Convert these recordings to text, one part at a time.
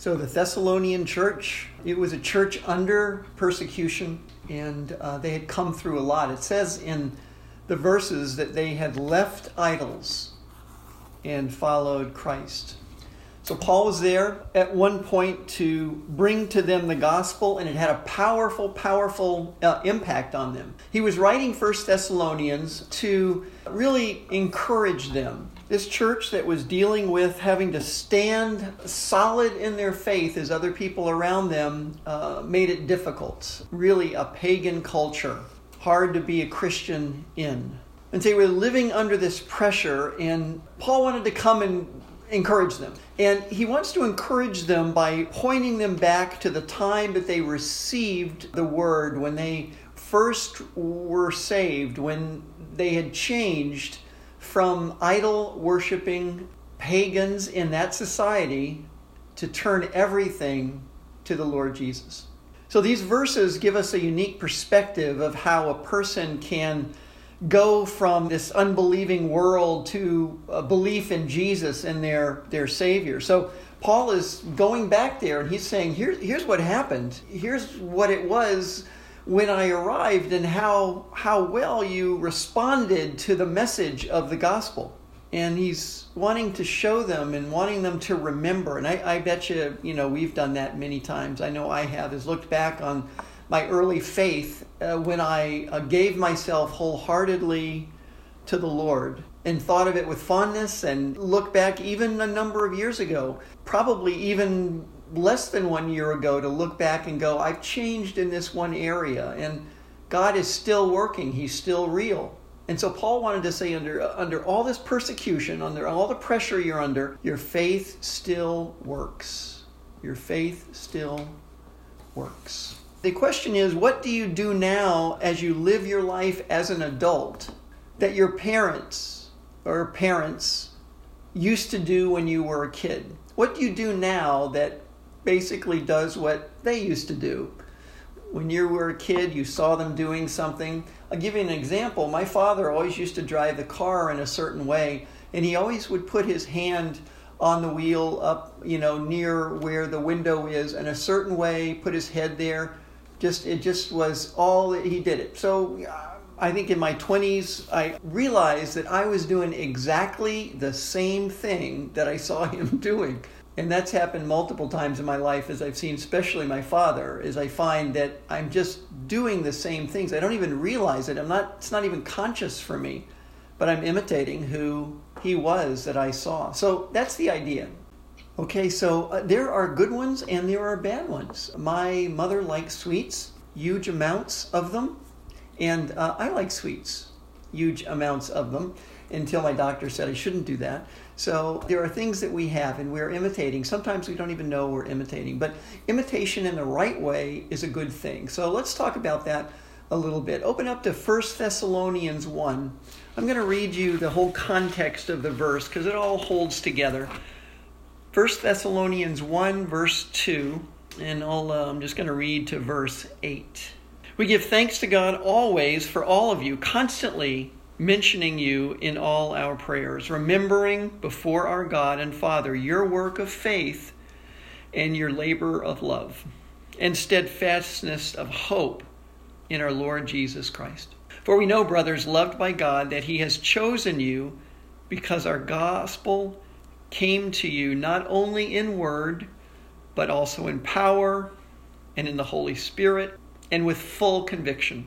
So, the Thessalonian church, it was a church under persecution, and uh, they had come through a lot. It says in the verses that they had left idols and followed Christ. So Paul was there at one point to bring to them the gospel, and it had a powerful, powerful uh, impact on them. He was writing First Thessalonians to really encourage them. This church that was dealing with having to stand solid in their faith as other people around them uh, made it difficult. Really, a pagan culture, hard to be a Christian in. And they were living under this pressure, and Paul wanted to come and encourage them. And he wants to encourage them by pointing them back to the time that they received the word, when they first were saved, when they had changed from idol worshiping pagans in that society to turn everything to the Lord Jesus. So these verses give us a unique perspective of how a person can go from this unbelieving world to a belief in Jesus and their, their Savior. So Paul is going back there and he's saying, Here, here's what happened. Here's what it was when I arrived and how, how well you responded to the message of the gospel. And he's wanting to show them and wanting them to remember. And I, I bet you, you know, we've done that many times. I know I have, is looked back on my early faith uh, when I uh, gave myself wholeheartedly to the Lord and thought of it with fondness and look back even a number of years ago, probably even less than one year ago, to look back and go, I've changed in this one area and God is still working, He's still real. And so Paul wanted to say under uh, under all this persecution, under all the pressure you're under, your faith still works. Your faith still works. The question is, what do you do now as you live your life as an adult that your parents or parents used to do when you were a kid? What do you do now that basically does what they used to do? When you were a kid, you saw them doing something. I'll give you an example. My father always used to drive the car in a certain way, and he always would put his hand on the wheel up, you know, near where the window is in a certain way, put his head there just it just was all that he did it. So uh, I think in my 20s I realized that I was doing exactly the same thing that I saw him doing. And that's happened multiple times in my life as I've seen especially my father is I find that I'm just doing the same things. I don't even realize it. I'm not it's not even conscious for me, but I'm imitating who he was that I saw. So that's the idea. Okay, so uh, there are good ones and there are bad ones. My mother likes sweets, huge amounts of them, and uh, I like sweets, huge amounts of them, until my doctor said I shouldn't do that. So there are things that we have and we're imitating. Sometimes we don't even know we're imitating, but imitation in the right way is a good thing. So let's talk about that a little bit. Open up to 1 Thessalonians 1. I'm going to read you the whole context of the verse because it all holds together. 1 Thessalonians 1, verse 2, and I'll, uh, I'm just going to read to verse 8. We give thanks to God always for all of you, constantly mentioning you in all our prayers, remembering before our God and Father your work of faith and your labor of love, and steadfastness of hope in our Lord Jesus Christ. For we know, brothers, loved by God, that He has chosen you because our gospel came to you not only in word, but also in power and in the Holy Spirit and with full conviction.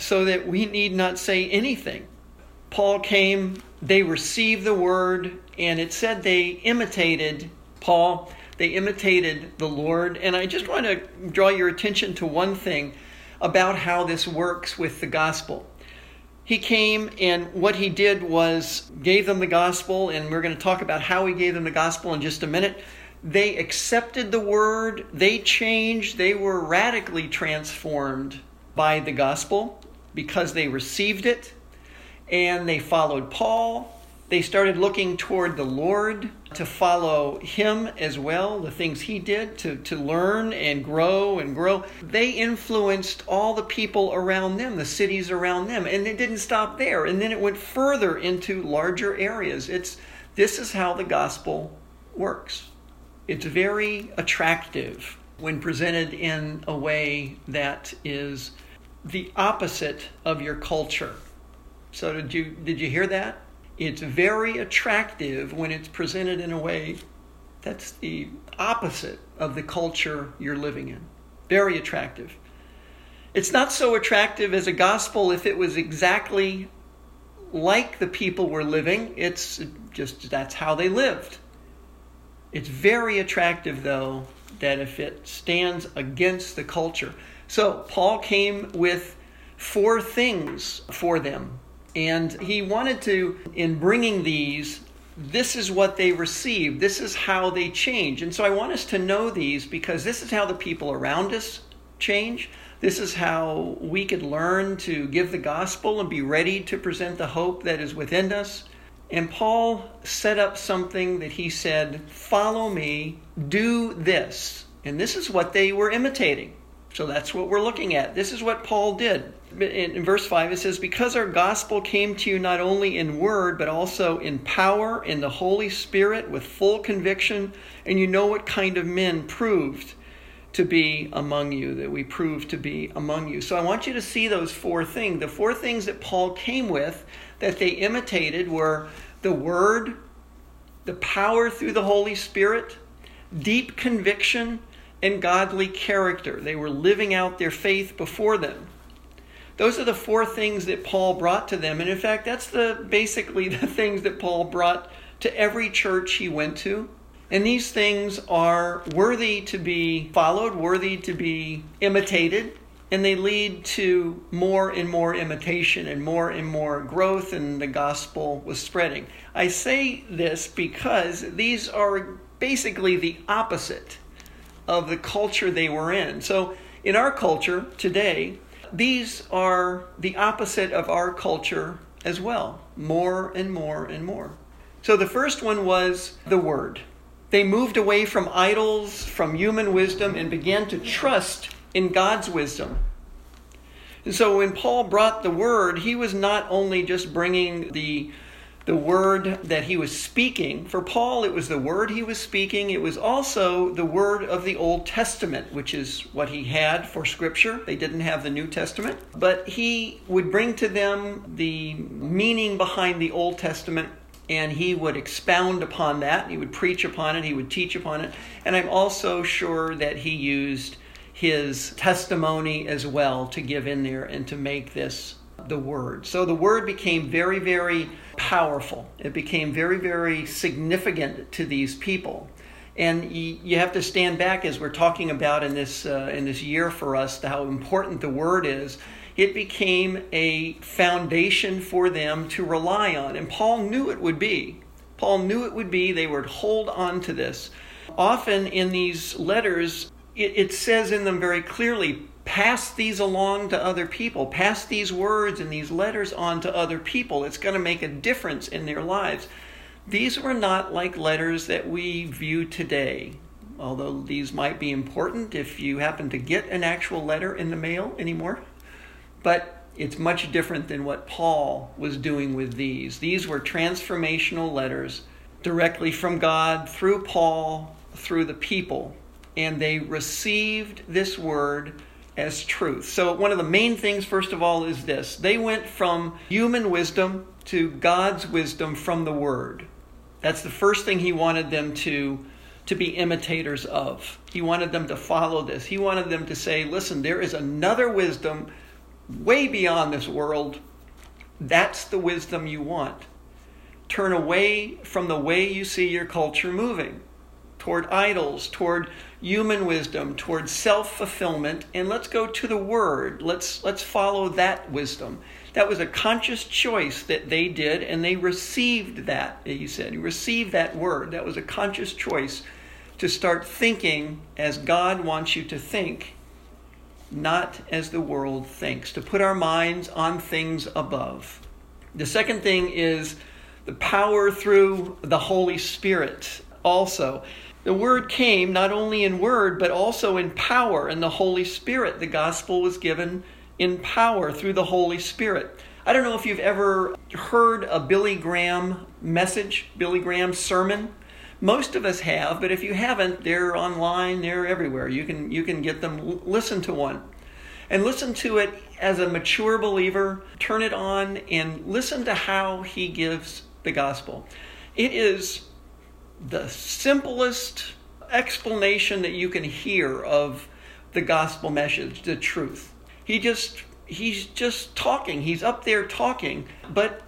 so that we need not say anything. Paul came, they received the word, and it said they imitated Paul, they imitated the Lord. And I just want to draw your attention to one thing about how this works with the gospel. He came and what he did was gave them the gospel and we're going to talk about how he gave them the gospel in just a minute. They accepted the word, they changed, they were radically transformed by the gospel because they received it and they followed Paul. They started looking toward the Lord to follow him as well, the things he did to, to learn and grow and grow. They influenced all the people around them, the cities around them, and it didn't stop there. And then it went further into larger areas. It's this is how the gospel works. It's very attractive when presented in a way that is the opposite of your culture. So did you did you hear that? It's very attractive when it's presented in a way that's the opposite of the culture you're living in. Very attractive. It's not so attractive as a gospel if it was exactly like the people were living. It's just that's how they lived. It's very attractive, though, that if it stands against the culture. So, Paul came with four things for them and he wanted to, in bringing these, this is what they received. This is how they change. And so I want us to know these because this is how the people around us change. This is how we could learn to give the gospel and be ready to present the hope that is within us. And Paul set up something that he said, Follow me, do this. And this is what they were imitating. So that's what we're looking at. This is what Paul did. In, verse 5, it says, Because our gospel came to you not only in word, but also in power, in the Holy Spirit, with full conviction, and you know what kind of men proved to be among you, that we proved to be among you. So I want you to see those four things. The four things that Paul came with that they imitated were the word, the power through the Holy Spirit, deep conviction, and godly character. They were living out their faith before them. Those are the four things that Paul brought to them. And in fact, that's the basically the things that Paul brought to every church he went to. And these things are worthy to be followed, worthy to be imitated, and they lead to more and more imitation and more and more growth, and the gospel was spreading. I say this because these are basically the opposite of the culture they were in. So, in our culture today, these are the opposite of our culture as well, more and more and more. So, the first one was the Word. They moved away from idols, from human wisdom, and began to trust in God's wisdom. And so, when Paul brought the Word, he was not only just bringing the the word that he was speaking. For Paul, it was the word he was speaking. It was also the word of the Old Testament, which is what he had for Scripture. They didn't have the New Testament. But he would bring to them the meaning behind the Old Testament and he would expound upon that. He would preach upon it. He would teach upon it. And I'm also sure that he used his testimony as well to give in there and to make this the word. So the word became very, very powerful. It became very, very significant to these people. And you, have to stand back as we're talking about in this, uh, in this year for us how important the word is. It became a foundation for them to rely on. And Paul knew it would be. Paul knew it would be. They would hold on to this. Often in these letters, it, it says in them very clearly pass these along to other people, pass these words and these letters on to other people. It's going to make a difference in their lives. These were not like letters that we view today, although these might be important if you happen to get an actual letter in the mail anymore. But it's much different than what Paul was doing with these. These were transformational letters directly from God through Paul, through the people. And they received this word as truth. So, one of the main things, first of all, is this they went from human wisdom to God's wisdom from the Word. That's the first thing he wanted them to, to be imitators of. He wanted them to follow this. He wanted them to say, listen, there is another wisdom way beyond this world. That's the wisdom you want. Turn away from the way you see your culture moving toward idols, toward human wisdom, toward self-fulfillment, and let's go to the word. Let's let's follow that wisdom. That was a conscious choice that they did, and they received that, he said. He received that word. That was a conscious choice to start thinking as God wants you to think, not as the world thinks, to put our minds on things above. The second thing is the power through the Holy Spirit also. The word came not only in word, but also in power and the Holy Spirit. The gospel was given in power through the Holy Spirit. I don't know if you've ever heard a Billy Graham message, Billy Graham sermon. Most of us have, but if you haven't, they're online, they're everywhere. You can you can get them listen to one. And listen to it as a mature believer, turn it on and listen to how he gives the gospel. It is the simplest explanation that you can hear of the gospel message, the truth. He just he's just talking. He's up there talking, but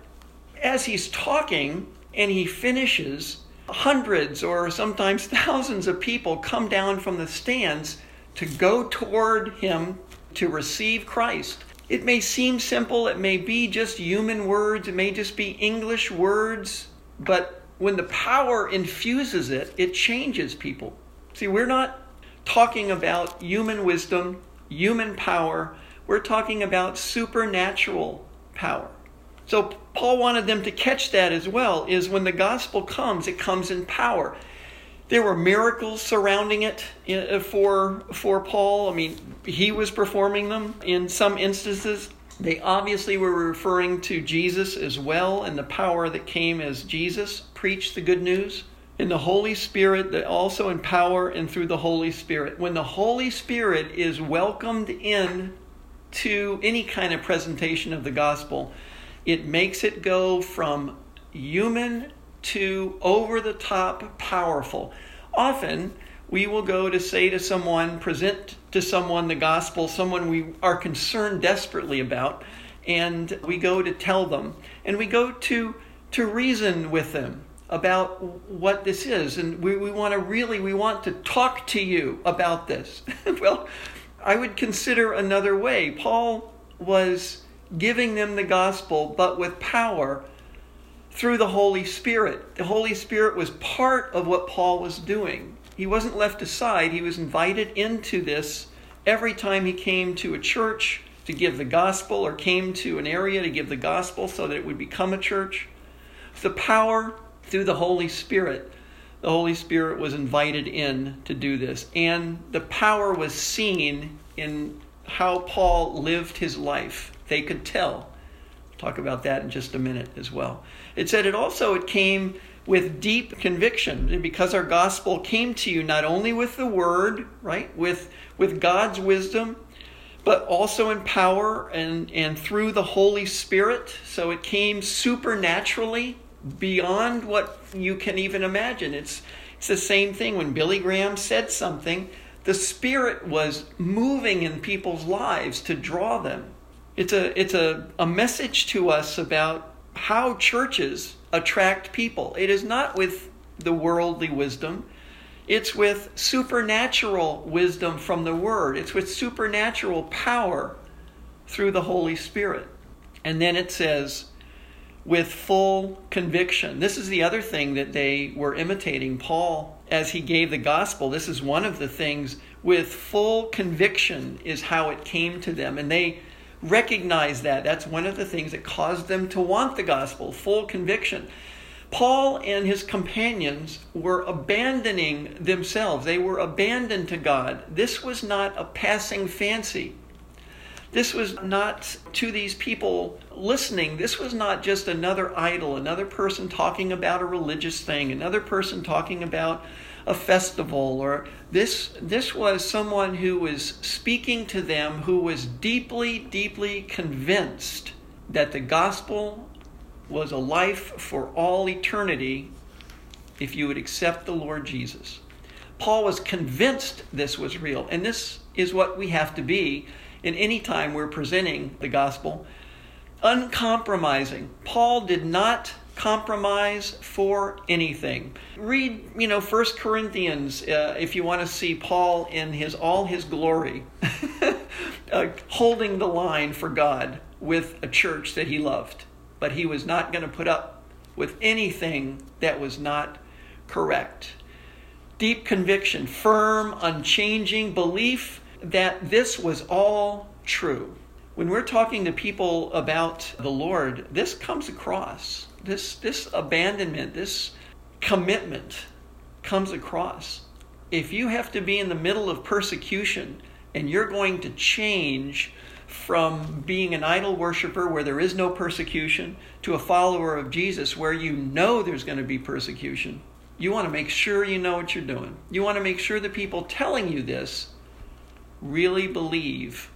as he's talking and he finishes, hundreds or sometimes thousands of people come down from the stands to go toward him to receive Christ. It may seem simple, it may be just human words, it may just be English words, but when the power infuses it, it changes people. See, we're not talking about human wisdom, human power, we're talking about supernatural power. So Paul wanted them to catch that as well is when the gospel comes, it comes in power. There were miracles surrounding it uh, for for Paul. I mean, he was performing them in some instances. They obviously were referring to Jesus as well and the power that came as Jesus preached the good news. In the Holy Spirit, that also in power and through the Holy Spirit. When the Holy Spirit is welcomed in to any kind of presentation of the gospel, it makes it go from human to over the top powerful. Often, we will go to say to someone, present to someone the gospel, someone we are concerned desperately about, and we go to tell them, and we go to to reason with them about what this is and we, we want to really we want to talk to you about this well i would consider another way paul was giving them the gospel, but with power through the Holy Spirit. The Holy Spirit was part of what Paul was doing. He wasn't left aside, he was invited into this every time he came to a church to give the gospel or came to an area to give the gospel so that it would become a church. The power through the Holy Spirit. The Holy Spirit was invited in to do this. And the power was seen in how Paul lived his life they could tell. talk about that in just a minute as well. It said it also it came with deep conviction because our gospel came to you not only with the word, right? With with God's wisdom, but also in power and and through the Holy Spirit. So it came supernaturally beyond what you can even imagine. It's it's the same thing when Billy Graham said something, the Spirit was moving in people's lives to draw them. It's a it's a, a message to us about how churches attract people. It is not with the worldly wisdom. It's with supernatural wisdom from the Word. It's with supernatural power through the Holy Spirit. And then it says, with full conviction. This is the other thing that they were imitating Paul as he gave the gospel. This is one of the things with full conviction, is how it came to them. And they recognize that. That's one of the things that caused them to want the gospel, full conviction. Paul and his companions were abandoning themselves. They were abandoned to God. This was not a passing fancy. This was not to these people listening. This was not just another idol, another person talking about a religious thing, another person talking about a festival or this this was someone who was speaking to them who was deeply deeply convinced that the gospel was a life for all eternity if you would accept the Lord Jesus. Paul was convinced this was real and this is what we have to be in any time we're presenting the gospel uncompromising. Paul did not compromise for anything. Read, you know, First Corinthians uh, if you want to see Paul in his all his glory, uh, holding the line for God with a church that he loved, but he was not going to put up with anything that was not correct. deep conviction, firm, unchanging belief that this was all true. When we're talking to people about the Lord, this comes across. This, this abandonment, this commitment comes across. If you have to be in the middle of persecution and you're going to change from being an idol worshiper where there is no persecution to a follower of Jesus where you know there's going to be persecution, you want to make sure you know what you're doing. You want to make sure the people telling you this really believe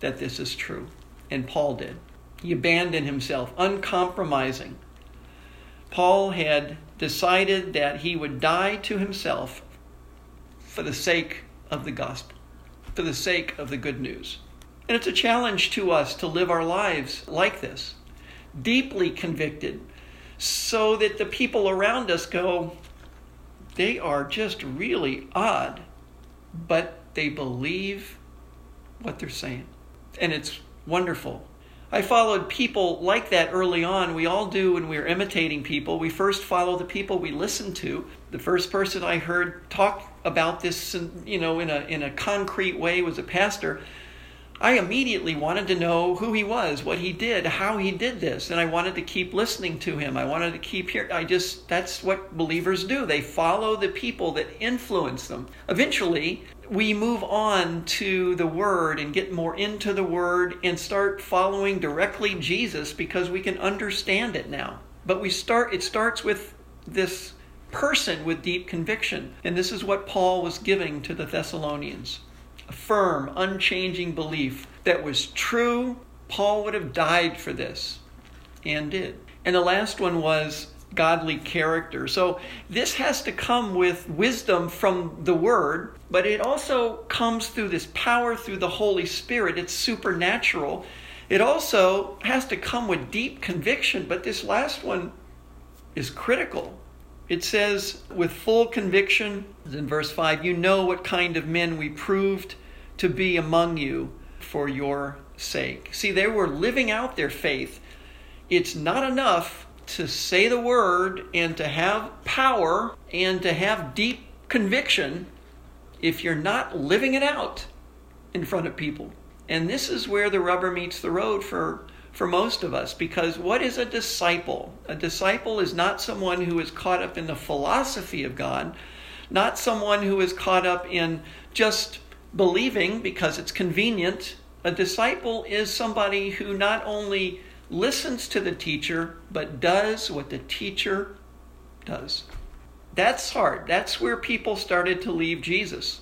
that this is true. And Paul did. He abandoned himself, uncompromising. Paul had decided that he would die to himself for the sake of the gospel, for the sake of the good news. And it's a challenge to us to live our lives like this, deeply convicted, so that the people around us go, they are just really odd, but they believe what they're saying. And it's wonderful. I followed people like that early on. We all do when we're imitating people. We first follow the people we listen to. The first person I heard talk about this, you know, in a in a concrete way was a pastor I immediately wanted to know who he was, what he did, how he did this, and I wanted to keep listening to him. I wanted to keep hearing. I just, that's what believers do. They follow the people that influence them. Eventually, we move on to the Word and get more into the Word and start following directly Jesus because we can understand it now. But we start, it starts with this person with deep conviction. And this is what Paul was giving to the Thessalonians firm, unchanging belief that was true. Paul would have died for this and did. And the last one was godly character. So this has to come with wisdom from the Word, but it also comes through this power through the Holy Spirit. It's supernatural. It also has to come with deep conviction, but this last one is critical. It says, with full conviction, in verse 5, you know what kind of men we proved to be among you for your sake. See, they were living out their faith. It's not enough to say the word and to have power and to have deep conviction if you're not living it out in front of people. And this is where the rubber meets the road for for most of us because what is a disciple? A disciple is not someone who is caught up in the philosophy of God, not someone who is caught up in just believing because it's convenient. A disciple is somebody who not only listens to the teacher, but does what the teacher does. That's hard. That's where people started to leave Jesus,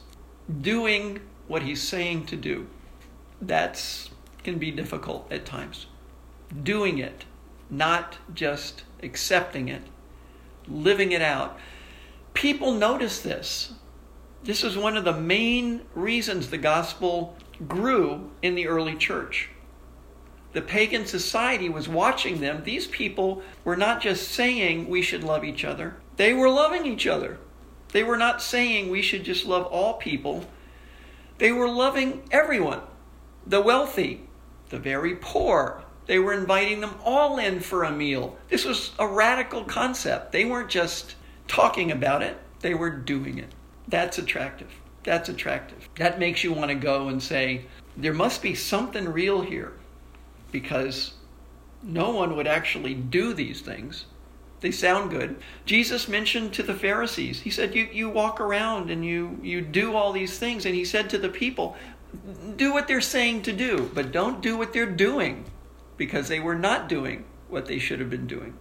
doing what he's saying to do. That's can be difficult at times doing it, not just accepting it, living it out. People notice this. This is one of the main reasons the gospel grew in the early church. The pagan society was watching them. These people were not just saying we should love each other, they were loving each other. They were not saying we should just love all people, they were loving everyone the wealthy, the very poor, they were inviting them all in for a meal. This was a radical concept. They weren't just talking about it, they were doing it. That's attractive. That's attractive. That makes you want to go and say, there must be something real here because no one would actually do these things. They sound good. Jesus mentioned to the Pharisees, he said, you, you walk around and you, you do all these things. And he said to the people, do what they're saying to do, but don't do what they're doing because they were not doing what they should have been doing.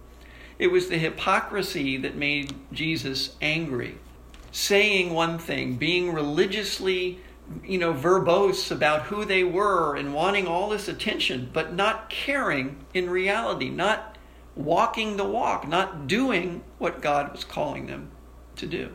It was the hypocrisy that made Jesus angry. Saying one thing, being religiously, you know, verbose about who they were and wanting all this attention, but not caring in reality, not walking the walk, not doing what God was calling them to do.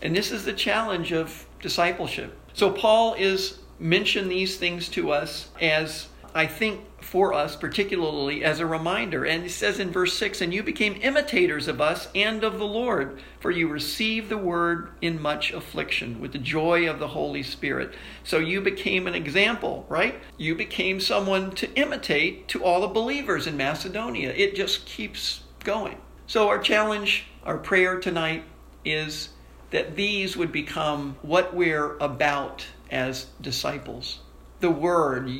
And this is the challenge of discipleship. So Paul is mentioned these things to us as I think for us, particularly as a reminder. And it says in verse 6 And you became imitators of us and of the Lord, for you received the word in much affliction with the joy of the Holy Spirit. So you became an example, right? You became someone to imitate to all the believers in Macedonia. It just keeps going. So, our challenge, our prayer tonight is that these would become what we're about as disciples. The Word,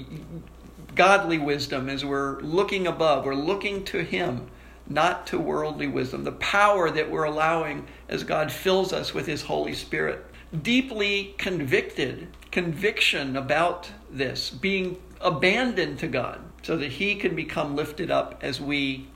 godly wisdom, as we're looking above, we're looking to Him, not to worldly wisdom. The power that we're allowing as God fills us with His Holy Spirit. Deeply convicted, conviction about this, being abandoned to God so that He can become lifted up as we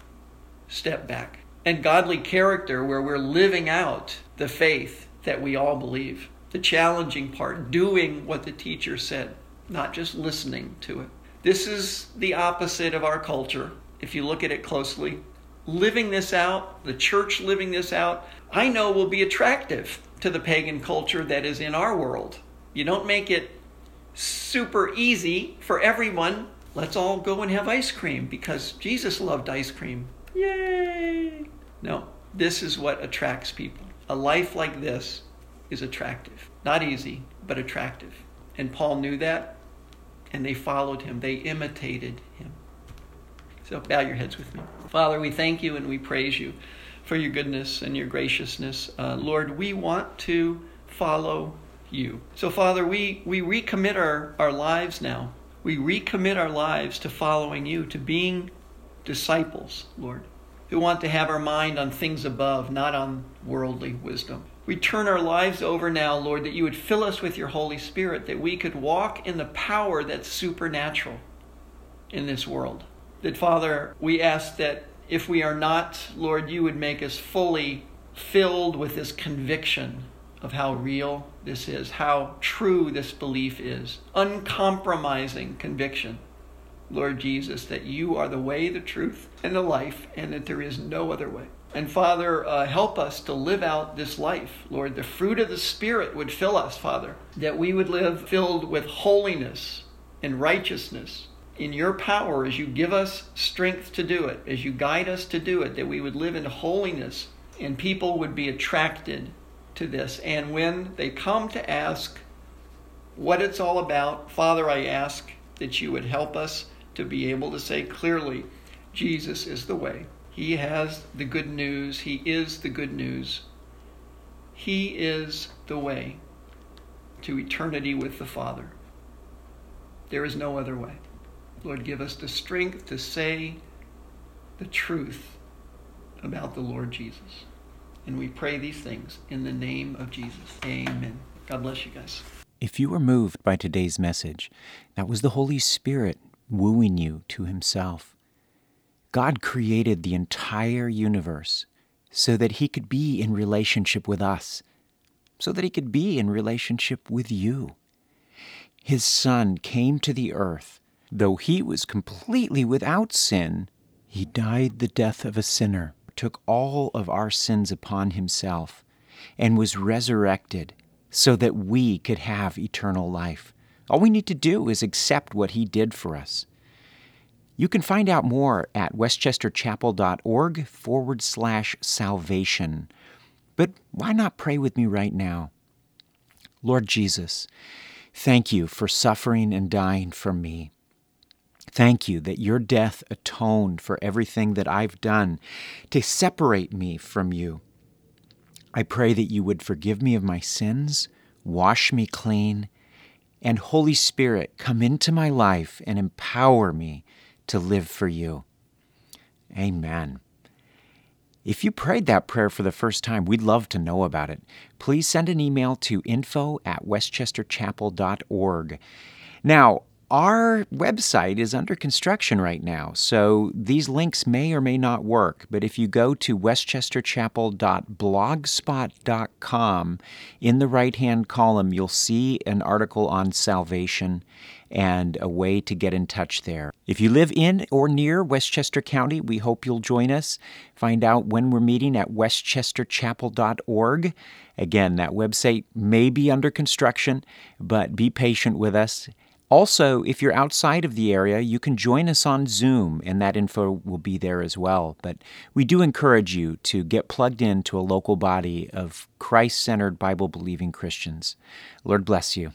step back. And godly character, where we're living out the faith that we all believe. The challenging part, doing what the teacher said, not just listening to it. This is the opposite of our culture, if you look at it closely. Living this out, the church living this out, I know will be attractive to the pagan culture that is in our world. You don't make it super easy for everyone. Let's all go and have ice cream because Jesus loved ice cream. Yay! No, this is what attracts people. A life like this is attractive. Not easy, but attractive. And Paul knew that, and they followed him, they imitated him. So bow your heads with me. Father, we thank you and we praise you for your goodness and your graciousness. Uh, Lord, we want to follow you. So, Father, we, we recommit our, our lives now. We recommit our lives to following you, to being disciples, Lord, who want to have our mind on things above, not on worldly wisdom. We turn our lives over now, Lord, that you would fill us with your Holy Spirit, that we could walk in the power that's supernatural in this world. That, Father, we ask that if we are not, Lord, you would make us fully filled with this conviction of how real this is, how true this belief is. Uncompromising conviction, Lord Jesus, that you are the way, the truth, and the life, and that there is no other way. And Father, uh, help us to live out this life. Lord, the fruit of the Spirit would fill us, Father, that we would live filled with holiness and righteousness in your power as you give us strength to do it, as you guide us to do it, that we would live in holiness and people would be attracted to this. And when they come to ask what it's all about, Father, I ask that you would help us to be able to say clearly, Jesus is the way. He has the good news. He is the good news. He is the way to eternity with the Father. There is no other way. Lord, give us the strength to say the truth about the Lord Jesus. And we pray these things in the name of Jesus. Amen. God bless you guys. If you were moved by today's message, that was the Holy Spirit wooing you to Himself. God created the entire universe so that He could be in relationship with us, so that He could be in relationship with you. His Son came to the earth. Though He was completely without sin, He died the death of a sinner took all of our sins upon himself and was resurrected so that we could have eternal life. All we need to do is accept what he did for us. You can find out more at westchesterchapel.org forward slash salvation. But why not pray with me right now? Lord Jesus, thank you for suffering and dying for me. Thank you that your death atoned for everything that I've done to separate me from you. I pray that you would forgive me of my sins, wash me clean, and Holy Spirit, come into my life and empower me to live for you. Amen. If you prayed that prayer for the first time, we'd love to know about it. Please send an email to info at westchesterchapel.org. Now, our website is under construction right now, so these links may or may not work. But if you go to westchesterchapel.blogspot.com, in the right hand column, you'll see an article on salvation and a way to get in touch there. If you live in or near Westchester County, we hope you'll join us. Find out when we're meeting at westchesterchapel.org. Again, that website may be under construction, but be patient with us also, if you're outside of the area, you can join us on Zoom, and that info will be there as well. But we do encourage you to get plugged into a local body of Christ centered, Bible believing Christians. Lord bless you.